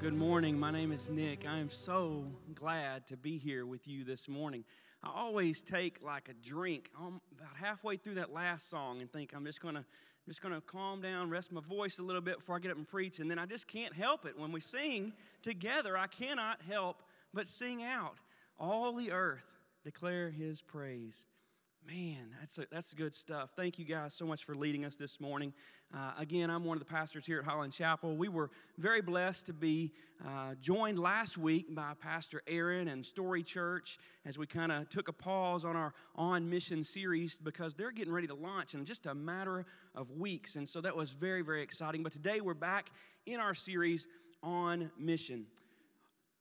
good morning. My name is Nick. I am so glad to be here with you this morning. I always take like a drink I'm about halfway through that last song and think I'm just gonna just gonna calm down, rest my voice a little bit before I get up and preach, and then I just can't help it. When we sing together, I cannot help but sing out. All the earth declare His praise. Man, that's, a, that's good stuff. Thank you guys so much for leading us this morning. Uh, again, I'm one of the pastors here at Holland Chapel. We were very blessed to be uh, joined last week by Pastor Aaron and Story Church as we kind of took a pause on our On Mission series because they're getting ready to launch in just a matter of weeks. And so that was very, very exciting. But today we're back in our series on mission.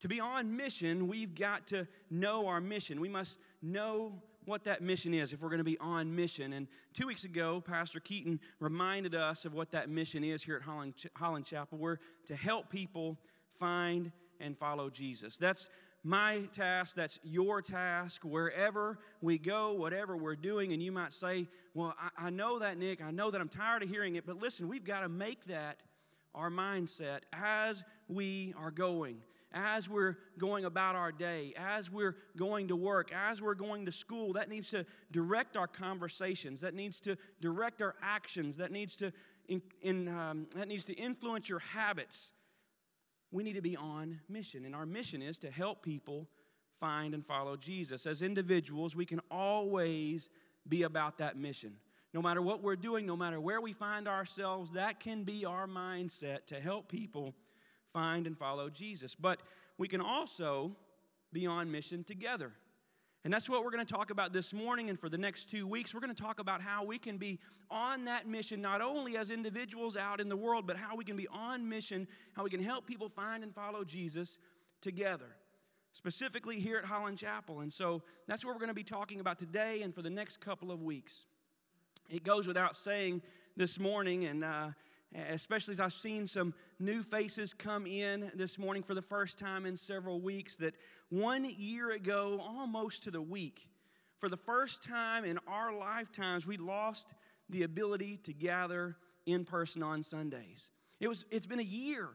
To be on mission, we've got to know our mission. We must know what that mission is if we're going to be on mission. And two weeks ago, Pastor Keaton reminded us of what that mission is here at Holland, Holland Chapel. We're to help people find and follow Jesus. That's my task, that's your task, wherever we go, whatever we're doing. And you might say, Well, I, I know that, Nick. I know that I'm tired of hearing it. But listen, we've got to make that our mindset as we are going as we're going about our day, as we're going to work, as we're going to school. That needs to direct our conversations. That needs to direct our actions. That needs to, in, in um, that needs to influence your habits. We need to be on mission, and our mission is to help people find and follow Jesus. As individuals, we can always be about that mission. No matter what we're doing, no matter where we find ourselves, that can be our mindset to help people find and follow Jesus. But we can also be on mission together. And that's what we're going to talk about this morning and for the next two weeks. We're going to talk about how we can be on that mission, not only as individuals out in the world, but how we can be on mission, how we can help people find and follow Jesus together, specifically here at Holland Chapel. And so that's what we're going to be talking about today and for the next couple of weeks. It goes without saying this morning, and uh, especially as I've seen some new faces come in this morning for the first time in several weeks, that one year ago, almost to the week, for the first time in our lifetimes, we lost the ability to gather in person on Sundays. It was, it's been a year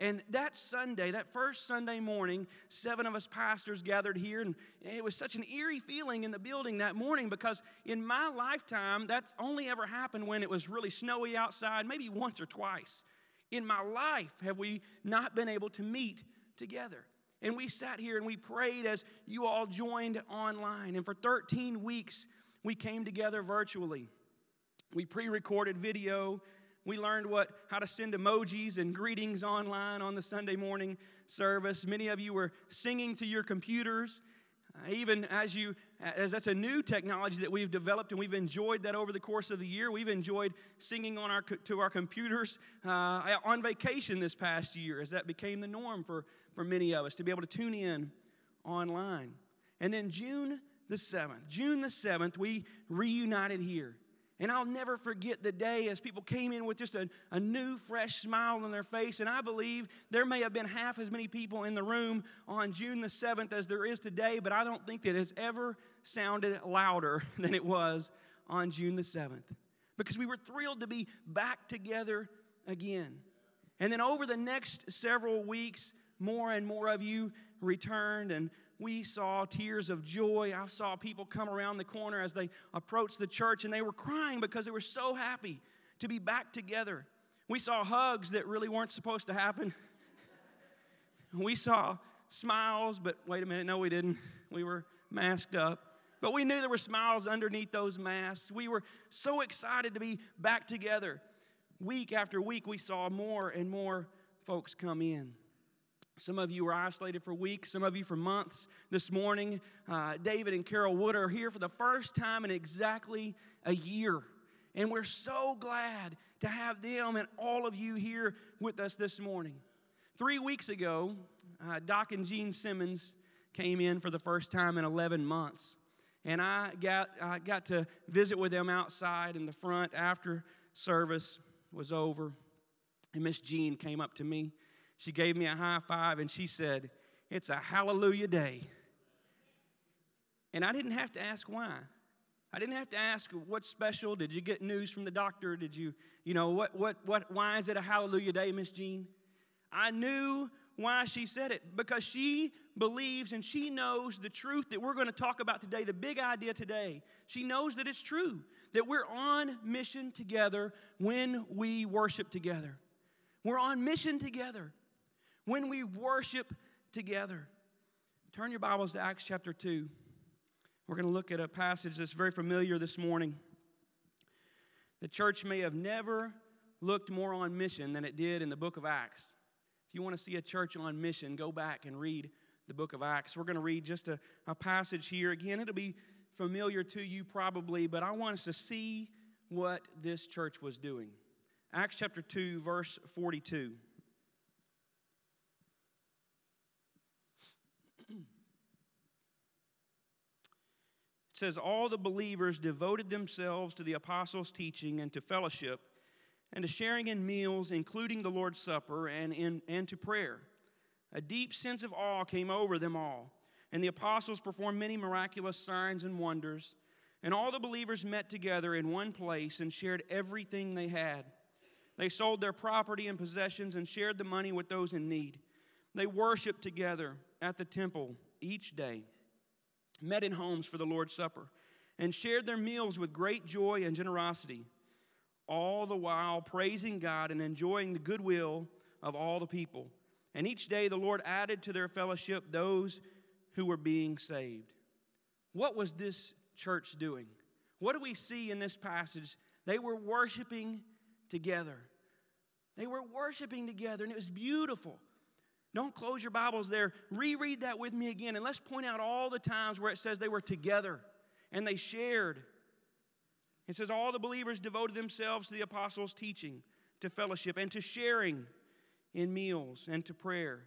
and that Sunday, that first Sunday morning, seven of us pastors gathered here, and it was such an eerie feeling in the building that morning because in my lifetime, that's only ever happened when it was really snowy outside, maybe once or twice. In my life, have we not been able to meet together? And we sat here and we prayed as you all joined online. And for 13 weeks, we came together virtually. We pre recorded video we learned what how to send emojis and greetings online on the Sunday morning service. Many of you were singing to your computers. Uh, even as you as that's a new technology that we've developed and we've enjoyed that over the course of the year we've enjoyed singing on our to our computers uh, on vacation this past year as that became the norm for for many of us to be able to tune in online and then june the 7th june the 7th we reunited here and I'll never forget the day as people came in with just a, a new, fresh smile on their face. And I believe there may have been half as many people in the room on June the 7th as there is today, but I don't think that it's ever sounded louder than it was on June the 7th. Because we were thrilled to be back together again. And then over the next several weeks, more and more of you returned, and we saw tears of joy. I saw people come around the corner as they approached the church and they were crying because they were so happy to be back together. We saw hugs that really weren't supposed to happen. we saw smiles, but wait a minute, no, we didn't. We were masked up. But we knew there were smiles underneath those masks. We were so excited to be back together. Week after week, we saw more and more folks come in. Some of you were isolated for weeks, some of you for months. This morning, uh, David and Carol Wood are here for the first time in exactly a year. And we're so glad to have them and all of you here with us this morning. Three weeks ago, uh, Doc and Jean Simmons came in for the first time in 11 months. And I got, I got to visit with them outside in the front after service was over. And Miss Jean came up to me she gave me a high five and she said, It's a hallelujah day. And I didn't have to ask why. I didn't have to ask what's special. Did you get news from the doctor? Did you, you know, what, what, what, why is it a hallelujah day, Miss Jean? I knew why she said it. Because she believes and she knows the truth that we're going to talk about today, the big idea today. She knows that it's true, that we're on mission together when we worship together. We're on mission together when we worship together. Turn your Bibles to Acts chapter 2. We're going to look at a passage that's very familiar this morning. The church may have never looked more on mission than it did in the book of Acts. If you want to see a church on mission, go back and read the book of Acts. We're going to read just a, a passage here. Again, it'll be familiar to you probably, but I want us to see what this church was doing. Acts chapter 2, verse 42. It says, All the believers devoted themselves to the apostles' teaching and to fellowship and to sharing in meals, including the Lord's Supper, and, in, and to prayer. A deep sense of awe came over them all, and the apostles performed many miraculous signs and wonders. And all the believers met together in one place and shared everything they had. They sold their property and possessions and shared the money with those in need. They worshiped together at the temple each day, met in homes for the Lord's Supper, and shared their meals with great joy and generosity all the while praising God and enjoying the goodwill of all the people. And each day the Lord added to their fellowship those who were being saved. What was this church doing? What do we see in this passage? They were worshiping together. They were worshiping together, and it was beautiful. Don't close your Bibles there. Reread that with me again, and let's point out all the times where it says they were together and they shared it says, All the believers devoted themselves to the apostles' teaching, to fellowship, and to sharing in meals and to prayer.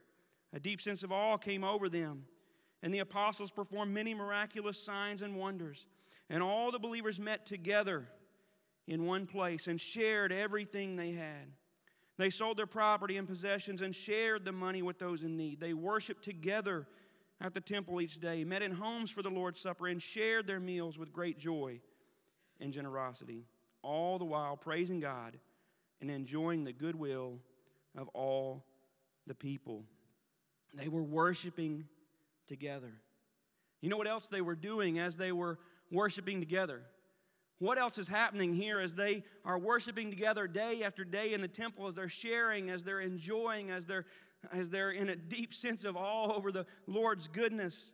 A deep sense of awe came over them, and the apostles performed many miraculous signs and wonders. And all the believers met together in one place and shared everything they had. They sold their property and possessions and shared the money with those in need. They worshiped together at the temple each day, met in homes for the Lord's Supper, and shared their meals with great joy and generosity, all the while praising God and enjoying the goodwill of all the people. They were worshiping together. You know what else they were doing as they were worshiping together? What else is happening here as they are worshiping together day after day in the temple, as they're sharing, as they're enjoying, as they're, as they're in a deep sense of awe over the Lord's goodness?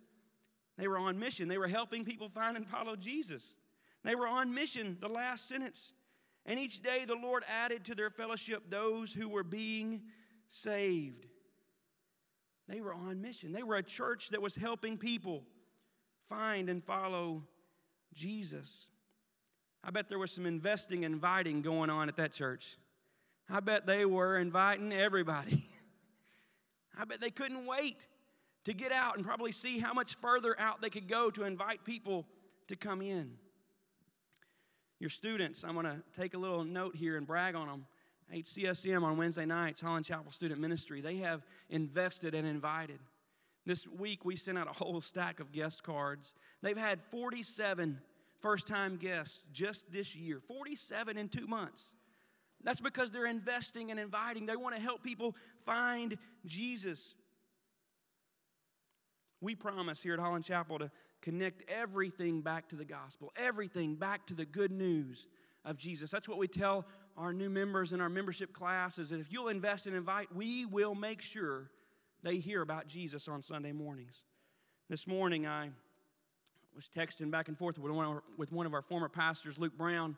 They were on mission. They were helping people find and follow Jesus. They were on mission, the last sentence. And each day the Lord added to their fellowship those who were being saved. They were on mission. They were a church that was helping people find and follow Jesus. I bet there was some investing inviting going on at that church. I bet they were inviting everybody. I bet they couldn't wait to get out and probably see how much further out they could go to invite people to come in. Your students, I'm going to take a little note here and brag on them. HCSM on Wednesday nights, Holland Chapel Student Ministry, they have invested and invited. This week, we sent out a whole stack of guest cards. They've had 47 first time guests just this year, 47 in two months. That's because they're investing and inviting. They want to help people find Jesus. We promise here at Holland Chapel to connect everything back to the gospel, everything back to the good news of Jesus. That's what we tell our new members in our membership class is that if you'll invest and invite, we will make sure they hear about Jesus on Sunday mornings. This morning I was texting back and forth with one our, with one of our former pastors, Luke Brown,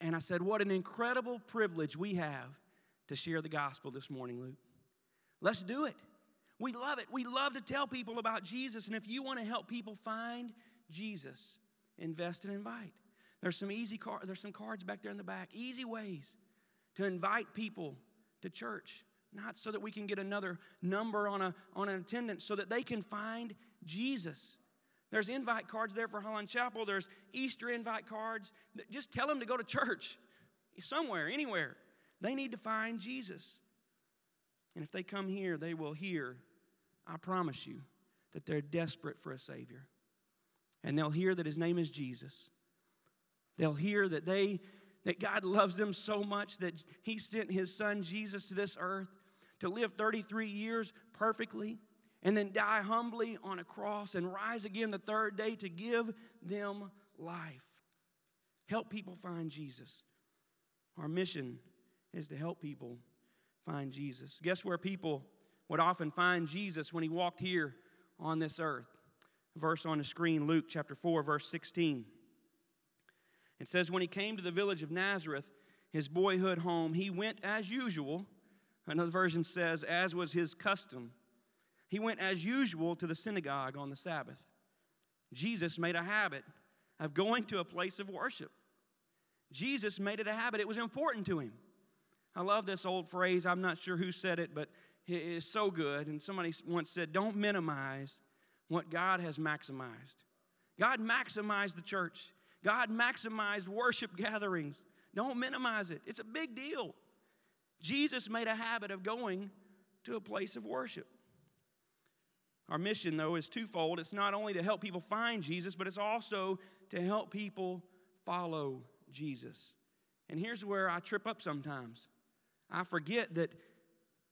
and I said, What an incredible privilege we have to share the gospel this morning, Luke. Let's do it. We love it. We love to tell people about Jesus. And if you want to help people find Jesus, invest and invite. There's some easy car- there's some cards back there in the back. Easy ways to invite people to church. Not so that we can get another number on, a, on an attendance, so that they can find Jesus. There's invite cards there for Holland Chapel. There's Easter invite cards. Just tell them to go to church somewhere, anywhere. They need to find Jesus. And if they come here, they will hear, I promise you, that they're desperate for a Savior. And they'll hear that His name is Jesus. They'll hear that they that God loves them so much that He sent His Son Jesus to this earth to live 33 years perfectly and then die humbly on a cross and rise again the third day to give them life. Help people find Jesus. Our mission is to help people find Jesus. Guess where people would often find Jesus when he walked here on this earth? Verse on the screen, Luke chapter 4, verse 16. It says, When he came to the village of Nazareth, his boyhood home, he went as usual. Another version says, as was his custom. He went as usual to the synagogue on the Sabbath. Jesus made a habit of going to a place of worship. Jesus made it a habit, it was important to him. I love this old phrase. I'm not sure who said it, but it is so good. And somebody once said, Don't minimize what God has maximized. God maximized the church, God maximized worship gatherings. Don't minimize it, it's a big deal. Jesus made a habit of going to a place of worship. Our mission, though, is twofold. It's not only to help people find Jesus, but it's also to help people follow Jesus. And here's where I trip up sometimes. I forget that,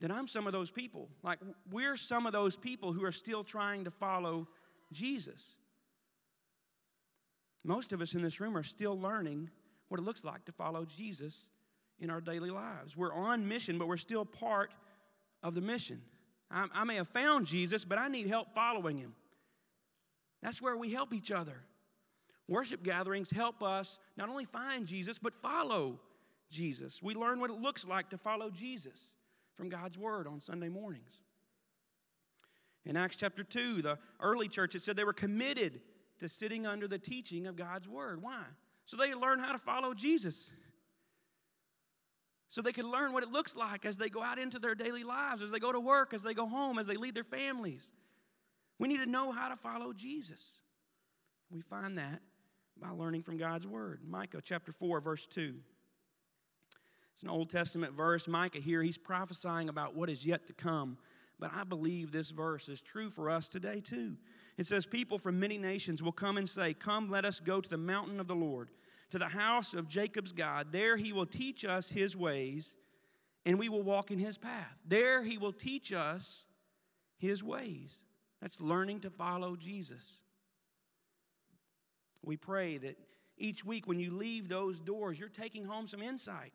that I'm some of those people. Like, we're some of those people who are still trying to follow Jesus. Most of us in this room are still learning what it looks like to follow Jesus in our daily lives. We're on mission, but we're still part of the mission. I, I may have found Jesus, but I need help following him. That's where we help each other. Worship gatherings help us not only find Jesus, but follow Jesus. We learn what it looks like to follow Jesus from God's Word on Sunday mornings. In Acts chapter 2, the early church, it said they were committed to sitting under the teaching of God's Word. Why? So they learn how to follow Jesus. So they could learn what it looks like as they go out into their daily lives, as they go to work, as they go home, as they lead their families. We need to know how to follow Jesus. We find that by learning from God's Word. Micah chapter 4, verse 2. It's an Old Testament verse. Micah here, he's prophesying about what is yet to come. But I believe this verse is true for us today too. It says, People from many nations will come and say, Come, let us go to the mountain of the Lord, to the house of Jacob's God. There he will teach us his ways, and we will walk in his path. There he will teach us his ways. That's learning to follow Jesus. We pray that each week when you leave those doors, you're taking home some insight.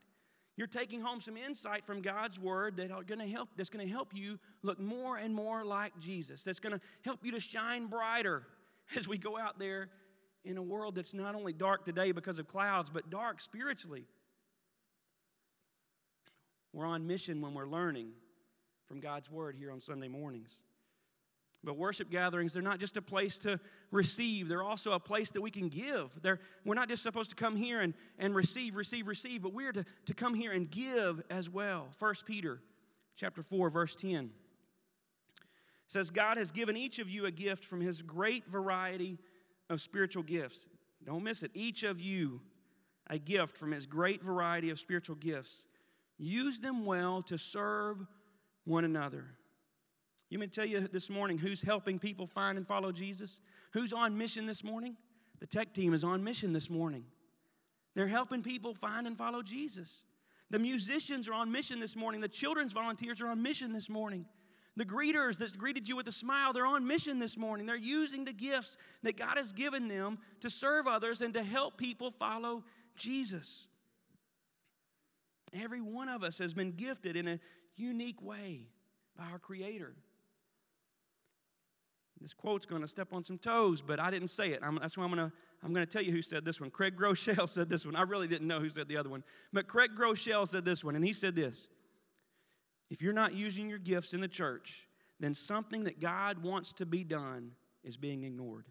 You're taking home some insight from God's word that are going to help that's going to help you look more and more like Jesus. That's going to help you to shine brighter as we go out there in a world that's not only dark today because of clouds, but dark spiritually. We're on mission when we're learning from God's word here on Sunday mornings. But worship gatherings, they're not just a place to receive, they're also a place that we can give. They're, we're not just supposed to come here and, and receive, receive, receive, but we're to, to come here and give as well. 1 Peter chapter 4, verse 10 says, God has given each of you a gift from his great variety of spiritual gifts. Don't miss it. Each of you a gift from his great variety of spiritual gifts. Use them well to serve one another. You may tell you this morning who's helping people find and follow Jesus? Who's on mission this morning? The tech team is on mission this morning. They're helping people find and follow Jesus. The musicians are on mission this morning. The children's volunteers are on mission this morning. The greeters that greeted you with a smile, they're on mission this morning. They're using the gifts that God has given them to serve others and to help people follow Jesus. Every one of us has been gifted in a unique way by our Creator. This quote's going to step on some toes, but I didn't say it. I'm, that's why I'm going to I'm going to tell you who said this one. Craig Groeschel said this one. I really didn't know who said the other one, but Craig Groeschel said this one, and he said this: If you're not using your gifts in the church, then something that God wants to be done is being ignored.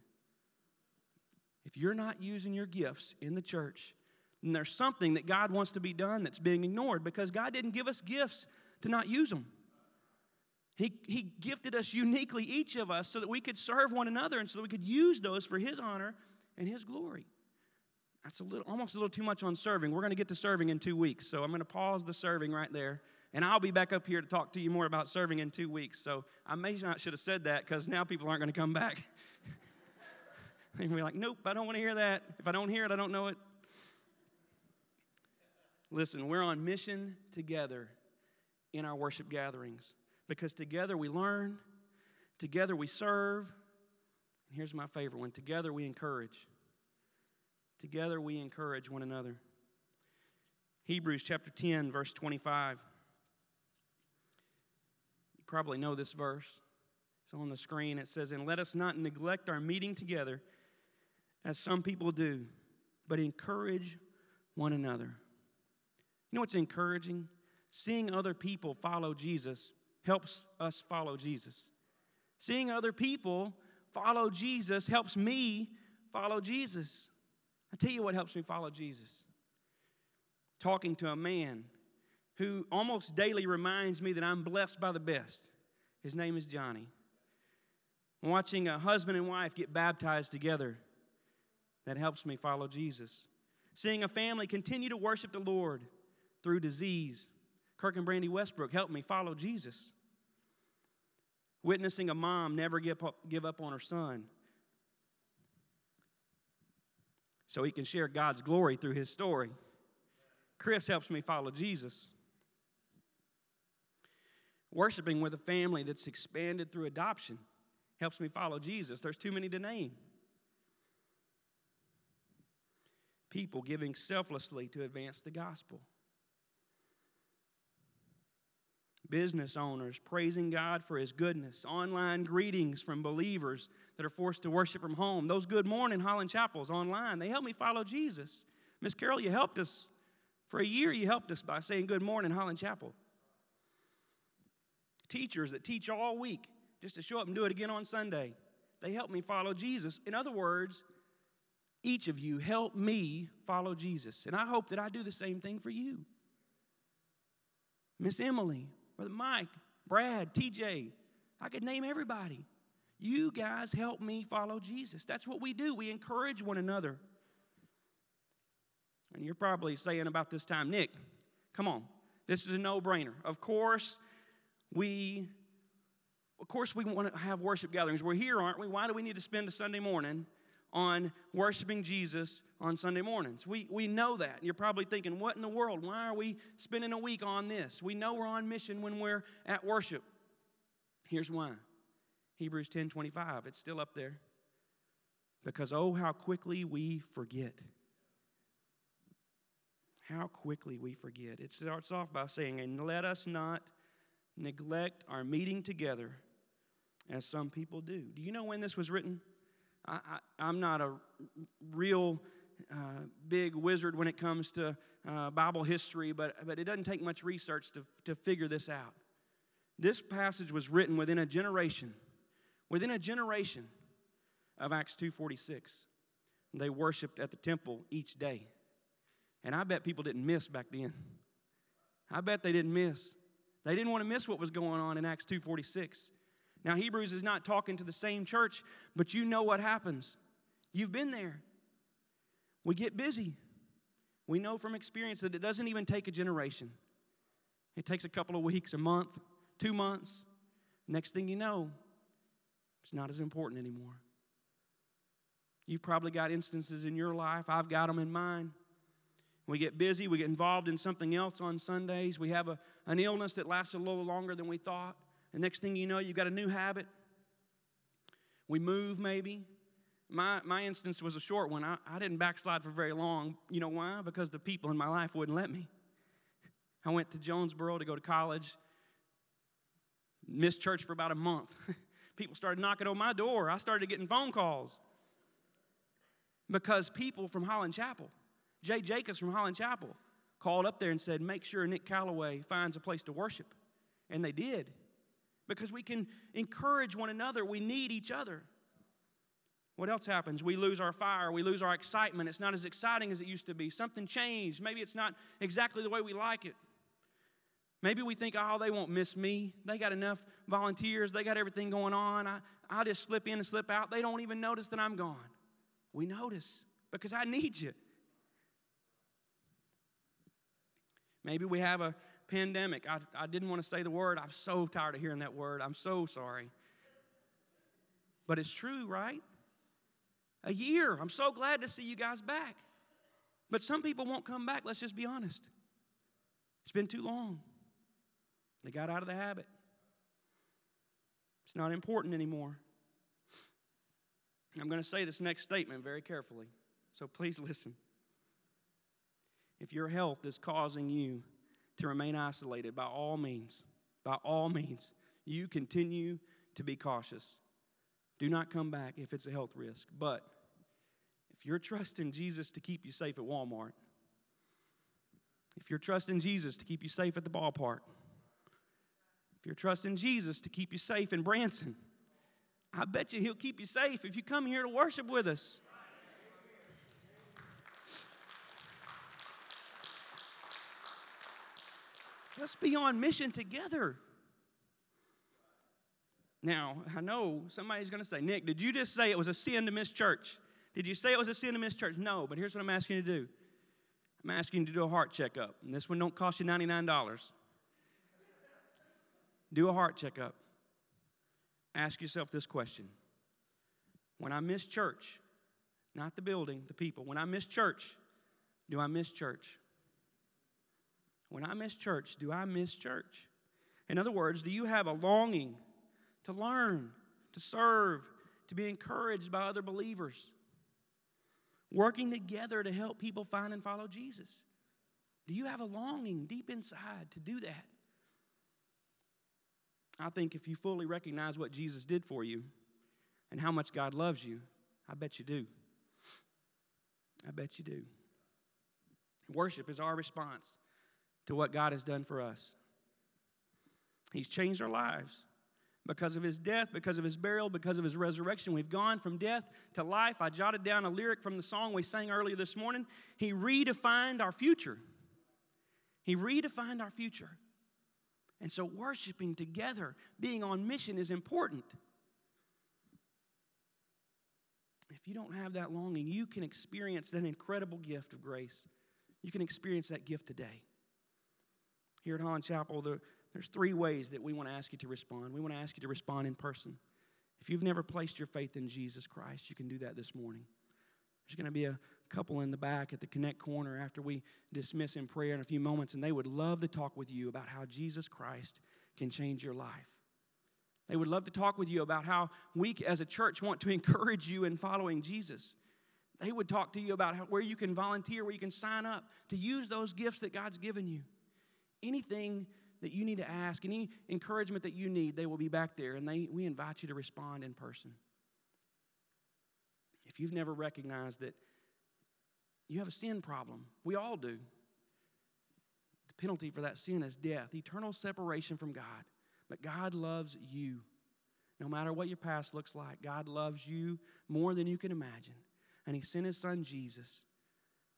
If you're not using your gifts in the church, then there's something that God wants to be done that's being ignored because God didn't give us gifts to not use them. He, he gifted us uniquely, each of us, so that we could serve one another and so that we could use those for His honor and His glory. That's a little, almost a little too much on serving. We're going to get to serving in two weeks, so I'm going to pause the serving right there. And I'll be back up here to talk to you more about serving in two weeks. So I may not should have said that because now people aren't going to come back. They'll be like, nope, I don't want to hear that. If I don't hear it, I don't know it. Listen, we're on mission together in our worship gatherings because together we learn, together we serve, and here's my favorite one together we encourage. Together we encourage one another. Hebrews chapter 10, verse 25. Probably know this verse. It's on the screen. It says, And let us not neglect our meeting together as some people do, but encourage one another. You know what's encouraging? Seeing other people follow Jesus helps us follow Jesus. Seeing other people follow Jesus helps me follow Jesus. I tell you what helps me follow Jesus. Talking to a man who almost daily reminds me that I'm blessed by the best. His name is Johnny. Watching a husband and wife get baptized together, that helps me follow Jesus. Seeing a family continue to worship the Lord through disease. Kirk and Brandy Westbrook helped me follow Jesus. Witnessing a mom never give up, give up on her son so he can share God's glory through his story. Chris helps me follow Jesus. Worshiping with a family that's expanded through adoption helps me follow Jesus. There's too many to name. People giving selflessly to advance the gospel. business owners praising God for His goodness, online greetings from believers that are forced to worship from home, those good morning Holland Chapels online, they help me follow Jesus. Miss Carol, you helped us. For a year, you helped us by saying good morning, Holland Chapel. Teachers that teach all week just to show up and do it again on Sunday, they help me follow Jesus. In other words, each of you help me follow Jesus. And I hope that I do the same thing for you. Miss Emily, Brother Mike, Brad, TJ, I could name everybody. You guys help me follow Jesus. That's what we do. We encourage one another. And you're probably saying about this time, Nick, come on. This is a no-brainer. Of course, we of course we want to have worship gatherings. We're here, aren't we? Why do we need to spend a Sunday morning on worshiping Jesus on Sunday mornings. We, we know that. You're probably thinking, what in the world? Why are we spending a week on this? We know we're on mission when we're at worship. Here's why Hebrews 10 25, it's still up there. Because oh, how quickly we forget. How quickly we forget. It starts off by saying, and let us not neglect our meeting together as some people do. Do you know when this was written? I, am not a real uh, big wizard when it comes to uh, Bible history, but, but it doesn't take much research to, to figure this out. This passage was written within a generation, within a generation of Acts 2.46. They worshiped at the temple each day. And I bet people didn't miss back then. I bet they didn't miss. They didn't want to miss what was going on in Acts 2.46. Now, Hebrews is not talking to the same church, but you know what happens. You've been there. We get busy. We know from experience that it doesn't even take a generation, it takes a couple of weeks, a month, two months. Next thing you know, it's not as important anymore. You've probably got instances in your life, I've got them in mine. We get busy, we get involved in something else on Sundays, we have a, an illness that lasts a little longer than we thought. And next thing you know, you've got a new habit. We move maybe. My, my instance was a short one. I, I didn't backslide for very long. You know why? Because the people in my life wouldn't let me. I went to Jonesboro to go to college, missed church for about a month. people started knocking on my door. I started getting phone calls because people from Holland Chapel, Jay Jacobs from Holland Chapel, called up there and said, Make sure Nick Calloway finds a place to worship. And they did because we can encourage one another. We need each other. What else happens? We lose our fire. We lose our excitement. It's not as exciting as it used to be. Something changed. Maybe it's not exactly the way we like it. Maybe we think, oh, they won't miss me. They got enough volunteers. They got everything going on. I, I'll just slip in and slip out. They don't even notice that I'm gone. We notice because I need you. Maybe we have a pandemic. I, I didn't want to say the word. I'm so tired of hearing that word. I'm so sorry. But it's true, right? A year. I'm so glad to see you guys back. But some people won't come back, let's just be honest. It's been too long. They got out of the habit. It's not important anymore. I'm going to say this next statement very carefully, so please listen. If your health is causing you to remain isolated, by all means, by all means, you continue to be cautious. Do not come back if it's a health risk. But if you're trusting Jesus to keep you safe at Walmart, if you're trusting Jesus to keep you safe at the ballpark, if you're trusting Jesus to keep you safe in Branson, I bet you he'll keep you safe if you come here to worship with us. Let's be on mission together. Now, I know somebody's going to say, Nick, did you just say it was a sin to miss church? Did you say it was a sin to miss church? No, but here's what I'm asking you to do I'm asking you to do a heart checkup. And this one don't cost you $99. Do a heart checkup. Ask yourself this question When I miss church, not the building, the people, when I miss church, do I miss church? When I miss church, do I miss church? In other words, do you have a longing to learn, to serve, to be encouraged by other believers? Working together to help people find and follow Jesus. Do you have a longing deep inside to do that? I think if you fully recognize what Jesus did for you and how much God loves you, I bet you do. I bet you do. Worship is our response to what God has done for us. He's changed our lives because of his death, because of his burial, because of his resurrection. We've gone from death to life. I jotted down a lyric from the song we sang earlier this morning. He redefined our future. He redefined our future. And so, worshiping together, being on mission is important. If you don't have that longing, you can experience that incredible gift of grace. You can experience that gift today. Here at Holland Chapel, the, there's three ways that we want to ask you to respond. We want to ask you to respond in person. If you've never placed your faith in Jesus Christ, you can do that this morning. There's going to be a couple in the back at the Connect corner after we dismiss in prayer in a few moments, and they would love to talk with you about how Jesus Christ can change your life. They would love to talk with you about how we as a church want to encourage you in following Jesus. They would talk to you about how, where you can volunteer, where you can sign up to use those gifts that God's given you. Anything that you need to ask, any encouragement that you need, they will be back there, and they, we invite you to respond in person. If you've never recognized that you have a sin problem, we all do. The penalty for that sin is death, eternal separation from God. But God loves you. No matter what your past looks like, God loves you more than you can imagine. And He sent His Son Jesus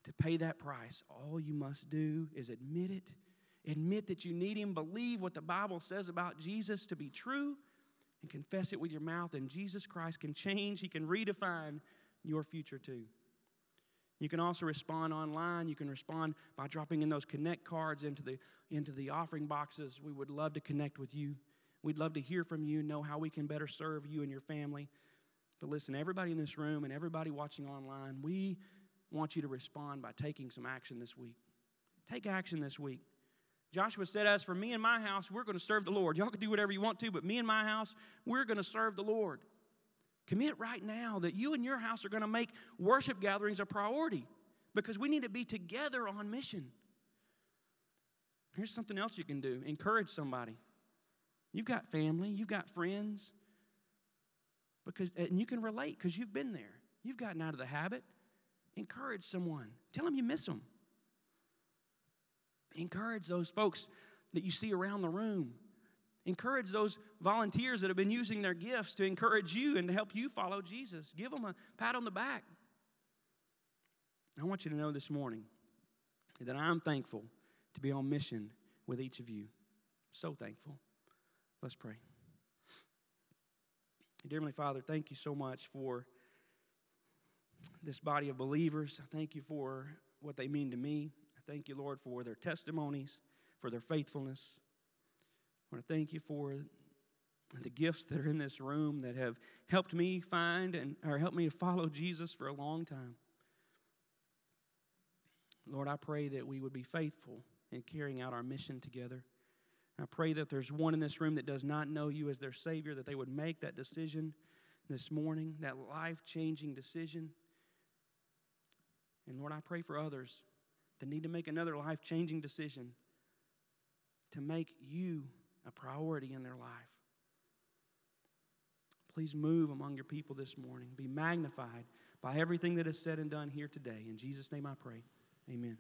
to pay that price. All you must do is admit it, admit that you need Him, believe what the Bible says about Jesus to be true, and confess it with your mouth. And Jesus Christ can change, He can redefine your future too. You can also respond online. You can respond by dropping in those connect cards into the, into the offering boxes. We would love to connect with you. We'd love to hear from you, know how we can better serve you and your family. But listen, everybody in this room and everybody watching online, we want you to respond by taking some action this week. Take action this week. Joshua said, As for me and my house, we're going to serve the Lord. Y'all can do whatever you want to, but me and my house, we're going to serve the Lord. Commit right now that you and your house are going to make worship gatherings a priority because we need to be together on mission. Here's something else you can do encourage somebody. You've got family, you've got friends, because, and you can relate because you've been there. You've gotten out of the habit. Encourage someone, tell them you miss them. Encourage those folks that you see around the room Encourage those volunteers that have been using their gifts to encourage you and to help you follow Jesus. Give them a pat on the back. I want you to know this morning that I'm thankful to be on mission with each of you. So thankful. Let's pray. Dear Heavenly Father, thank you so much for this body of believers. Thank you for what they mean to me. I thank you, Lord, for their testimonies, for their faithfulness. I want to thank you for the gifts that are in this room that have helped me find and or helped me to follow Jesus for a long time. Lord, I pray that we would be faithful in carrying out our mission together. I pray that there's one in this room that does not know you as their Savior, that they would make that decision this morning, that life changing decision. And Lord, I pray for others that need to make another life changing decision to make you a priority in their life. Please move among your people this morning. Be magnified by everything that is said and done here today. In Jesus' name I pray. Amen.